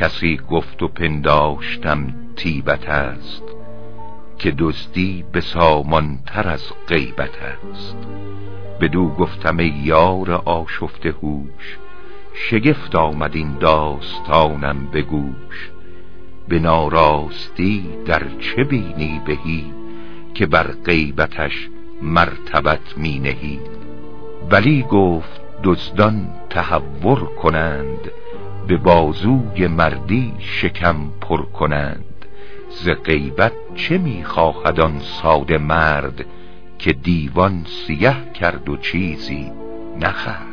کسی گفت و پنداشتم تیبت است که دزدی به سامانتر از غیبت است. بدو گفتم ای یار آشفته هوش شگفت آمد این داستانم به گوش. به ناراستی در چه بینی بهی که بر غیبتش مرتبت می نهی؟ ولی گفت دزدان تحور کنند به بازوی مردی شکم پر کنند. ز غیبت چه می‌خواهد آن ساده مرد که دیوان سیه کرد و چیزی نخرد